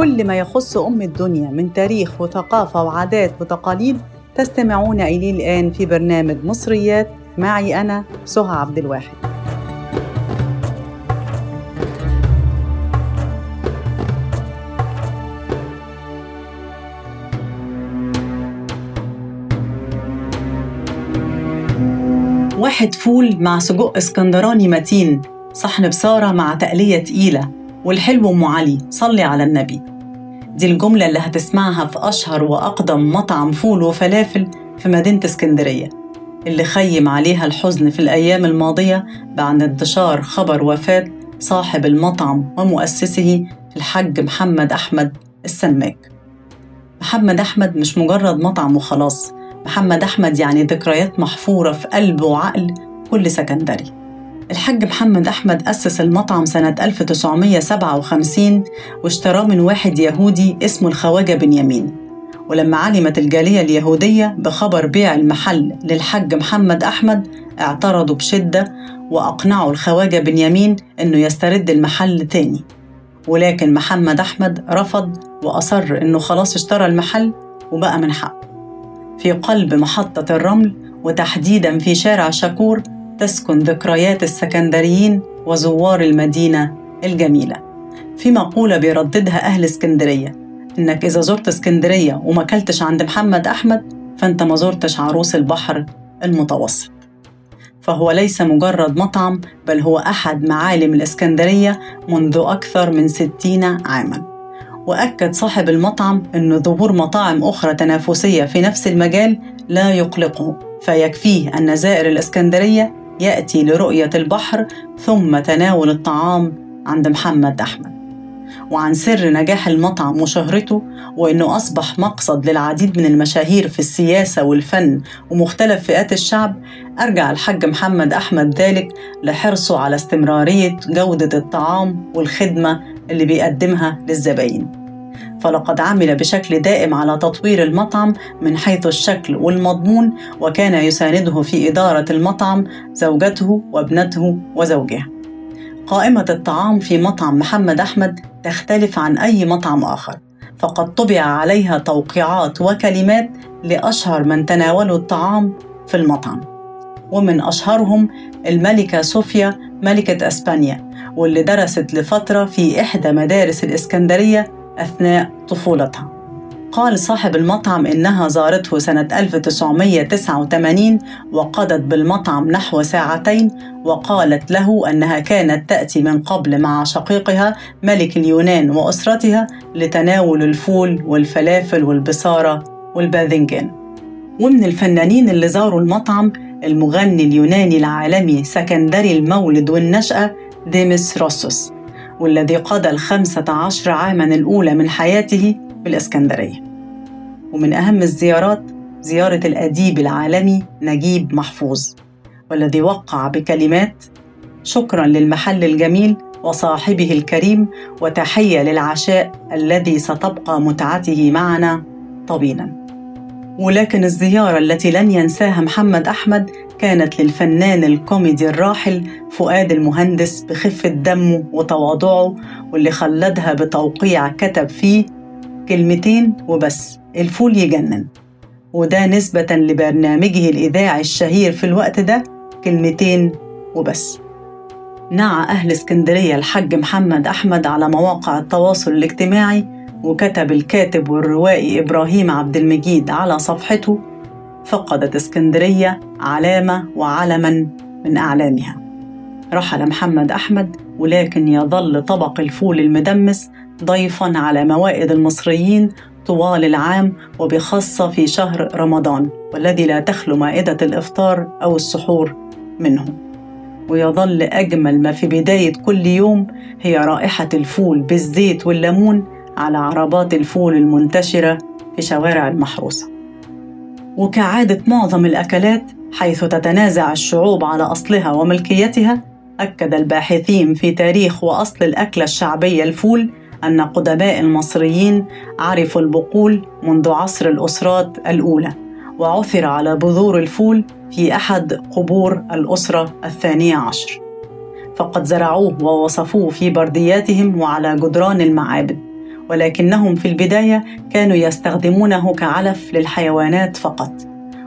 كل ما يخص أم الدنيا من تاريخ وثقافة وعادات وتقاليد تستمعون إليه الآن في برنامج مصريات معي أنا سهى عبد الواحد. واحد فول مع سجق اسكندراني متين صحن بصارة مع تقلية تقيلة والحلو أم علي صلي على النبي. دي الجملة اللي هتسمعها في أشهر وأقدم مطعم فول وفلافل في مدينة اسكندرية اللي خيم عليها الحزن في الأيام الماضية بعد انتشار خبر وفاة صاحب المطعم ومؤسسه الحاج محمد أحمد السماك. محمد أحمد مش مجرد مطعم وخلاص محمد أحمد يعني ذكريات محفورة في قلب وعقل كل سكندري. الحاج محمد أحمد أسس المطعم سنة 1957 واشتراه من واحد يهودي اسمه الخواجة بنيامين. ولما علمت الجالية اليهودية بخبر بيع المحل للحاج محمد أحمد اعترضوا بشدة وأقنعوا الخواجة بنيامين إنه يسترد المحل تاني. ولكن محمد أحمد رفض وأصر إنه خلاص اشترى المحل وبقى من حقه. في قلب محطة الرمل وتحديدا في شارع شاكور تسكن ذكريات السكندريين وزوار المدينة الجميلة. في مقولة بيرددها أهل اسكندرية إنك إذا زرت اسكندرية وما كلتش عند محمد أحمد فأنت ما زرتش عروس البحر المتوسط. فهو ليس مجرد مطعم بل هو أحد معالم الإسكندرية منذ أكثر من ستين عاماً. وأكد صاحب المطعم أن ظهور مطاعم أخرى تنافسية في نفس المجال لا يقلقه فيكفيه أن زائر الإسكندرية يأتي لرؤية البحر ثم تناول الطعام عند محمد أحمد. وعن سر نجاح المطعم وشهرته وإنه أصبح مقصد للعديد من المشاهير في السياسة والفن ومختلف فئات الشعب أرجع الحاج محمد أحمد ذلك لحرصه على استمرارية جودة الطعام والخدمة اللي بيقدمها للزباين. فلقد عمل بشكل دائم على تطوير المطعم من حيث الشكل والمضمون وكان يسانده في إدارة المطعم زوجته وابنته وزوجها قائمة الطعام في مطعم محمد أحمد تختلف عن أي مطعم آخر فقد طبع عليها توقيعات وكلمات لأشهر من تناولوا الطعام في المطعم. ومن أشهرهم الملكة صوفيا ملكة أسبانيا واللي درست لفترة في إحدى مدارس الإسكندرية أثناء طفولتها. قال صاحب المطعم إنها زارته سنة 1989 وقضت بالمطعم نحو ساعتين وقالت له أنها كانت تأتي من قبل مع شقيقها ملك اليونان وأسرتها لتناول الفول والفلافل والبصارة والباذنجان. ومن الفنانين اللي زاروا المطعم المغني اليوناني العالمي سكندري المولد والنشأة ديمس روسوس والذي قضى الخمسة عشر عاما الأولى من حياته بالإسكندرية ومن أهم الزيارات زيارة الأديب العالمي نجيب محفوظ والذي وقع بكلمات شكرا للمحل الجميل وصاحبه الكريم وتحية للعشاء الذي ستبقى متعته معنا طويلا ولكن الزيارة التي لن ينساها محمد أحمد كانت للفنان الكوميدي الراحل فؤاد المهندس بخفة دمه وتواضعه واللي خلدها بتوقيع كتب فيه كلمتين وبس الفول يجنن. وده نسبة لبرنامجه الإذاعي الشهير في الوقت ده كلمتين وبس. نعى أهل اسكندرية الحاج محمد أحمد على مواقع التواصل الاجتماعي وكتب الكاتب والروائي إبراهيم عبد المجيد على صفحته فقدت اسكندرية علامة وعلما من أعلامها. رحل محمد أحمد ولكن يظل طبق الفول المدمس ضيفا على موائد المصريين طوال العام وبخاصة في شهر رمضان والذي لا تخلو مائدة الإفطار أو السحور منه. ويظل أجمل ما في بداية كل يوم هي رائحة الفول بالزيت والليمون على عربات الفول المنتشرة في شوارع المحروسة. وكعادة معظم الأكلات حيث تتنازع الشعوب على أصلها وملكيتها أكد الباحثين في تاريخ وأصل الأكلة الشعبية الفول أن قدماء المصريين عرفوا البقول منذ عصر الأسرات الأولى وعثر على بذور الفول في أحد قبور الأسرة الثانية عشر. فقد زرعوه ووصفوه في بردياتهم وعلى جدران المعابد. ولكنهم في البداية كانوا يستخدمونه كعلف للحيوانات فقط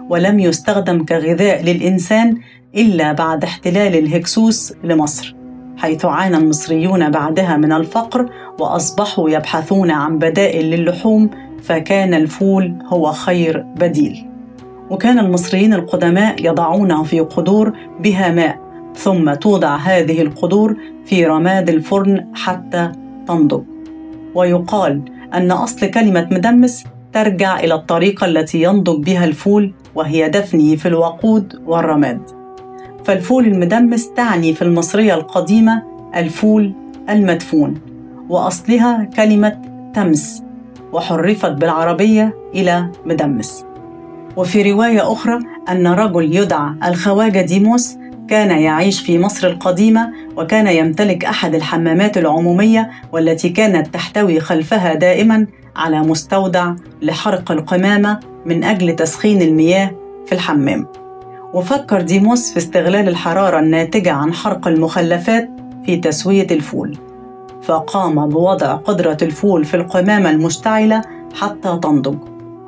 ولم يستخدم كغذاء للإنسان إلا بعد احتلال الهكسوس لمصر حيث عانى المصريون بعدها من الفقر وأصبحوا يبحثون عن بدائل للحوم فكان الفول هو خير بديل. وكان المصريين القدماء يضعونه في قدور بها ماء ثم توضع هذه القدور في رماد الفرن حتى تنضج ويقال أن أصل كلمة مدمس ترجع إلى الطريقة التي ينضج بها الفول وهي دفنه في الوقود والرماد. فالفول المدمس تعني في المصرية القديمة الفول المدفون وأصلها كلمة تمس وحرفت بالعربية إلى مدمس. وفي رواية أخرى أن رجل يدعى الخواجة ديموس كان يعيش في مصر القديمة وكان يمتلك أحد الحمامات العمومية والتي كانت تحتوي خلفها دائما على مستودع لحرق القمامة من أجل تسخين المياه في الحمام. وفكر ديموس في استغلال الحرارة الناتجة عن حرق المخلفات في تسوية الفول فقام بوضع قدرة الفول في القمامة المشتعلة حتى تنضج.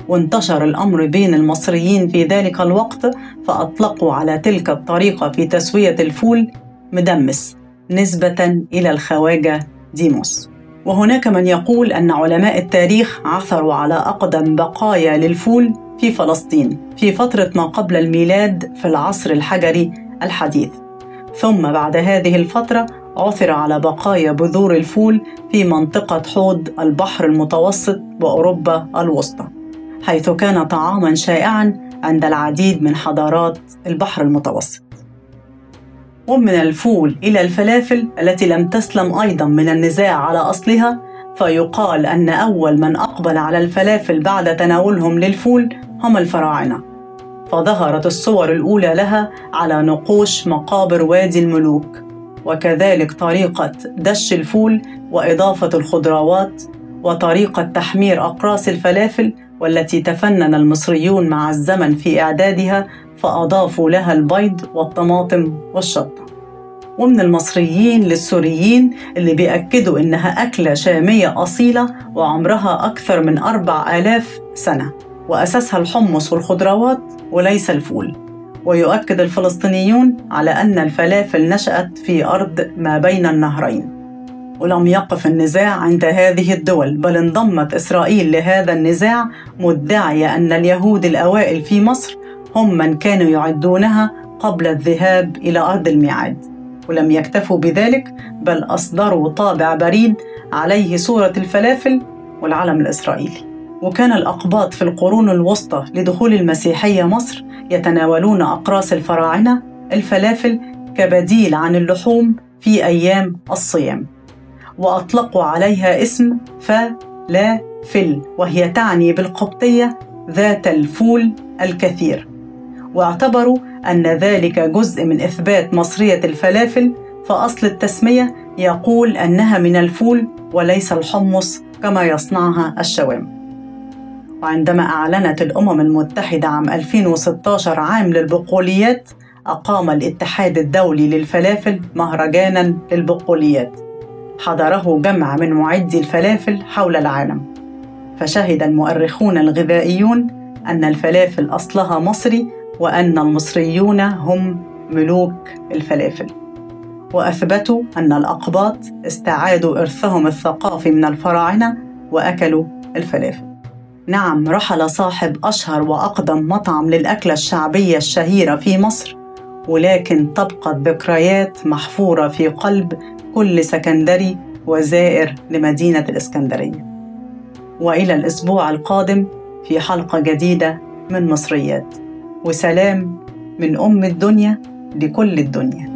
وانتشر الأمر بين المصريين في ذلك الوقت فأطلقوا على تلك الطريقة في تسوية الفول مدمس. نسبة إلى الخواجة ديموس. وهناك من يقول أن علماء التاريخ عثروا على أقدم بقايا للفول في فلسطين في فترة ما قبل الميلاد في العصر الحجري الحديث. ثم بعد هذه الفترة عثر على بقايا بذور الفول في منطقة حوض البحر المتوسط وأوروبا الوسطى حيث كان طعاما شائعا عند العديد من حضارات البحر المتوسط. ومن الفول إلى الفلافل التي لم تسلم أيضا من النزاع على أصلها فيقال أن أول من أقبل على الفلافل بعد تناولهم للفول هم الفراعنة. فظهرت الصور الأولى لها على نقوش مقابر وادي الملوك. وكذلك طريقة دش الفول وإضافة الخضروات وطريقة تحمير أقراص الفلافل والتي تفنن المصريون مع الزمن في إعدادها فأضافوا لها البيض والطماطم والشطة. ومن المصريين للسوريين اللي بيأكدوا إنها أكلة شامية أصيلة وعمرها أكثر من أربع آلاف سنة وأساسها الحمص والخضروات وليس الفول. ويؤكد الفلسطينيون على أن الفلافل نشأت في أرض ما بين النهرين. ولم يقف النزاع عند هذه الدول بل انضمت إسرائيل لهذا النزاع مدعية أن اليهود الأوائل في مصر هم من كانوا يعدونها قبل الذهاب إلى أرض الميعاد. ولم يكتفوا بذلك بل أصدروا طابع بريد عليه صورة الفلافل والعلم الإسرائيلي. وكان الأقباط في القرون الوسطى لدخول المسيحية مصر يتناولون أقراص الفراعنة الفلافل كبديل عن اللحوم في أيام الصيام. وأطلقوا عليها اسم فلافل وهي تعني بالقبطية ذات الفول الكثير. واعتبروا أن ذلك جزء من إثبات مصرية الفلافل فأصل التسمية يقول أنها من الفول وليس الحمص كما يصنعها الشوام. وعندما أعلنت الأمم المتحدة عام 2016 عام للبقوليات أقام الاتحاد الدولي للفلافل مهرجانا للبقوليات. حضره جمع من معدي الفلافل حول العالم. فشهد المؤرخون الغذائيون أن الفلافل أصلها مصري وأن المصريون هم ملوك الفلافل. وأثبتوا أن الأقباط استعادوا إرثهم الثقافي من الفراعنة وأكلوا الفلافل. نعم رحل صاحب أشهر وأقدم مطعم للأكلة الشعبية الشهيرة في مصر ولكن تبقى الذكريات محفورة في قلب كل سكندري وزائر لمدينة الإسكندرية. وإلى الأسبوع القادم في حلقة جديدة من مصريات. وسلام من أم الدنيا لكل الدنيا.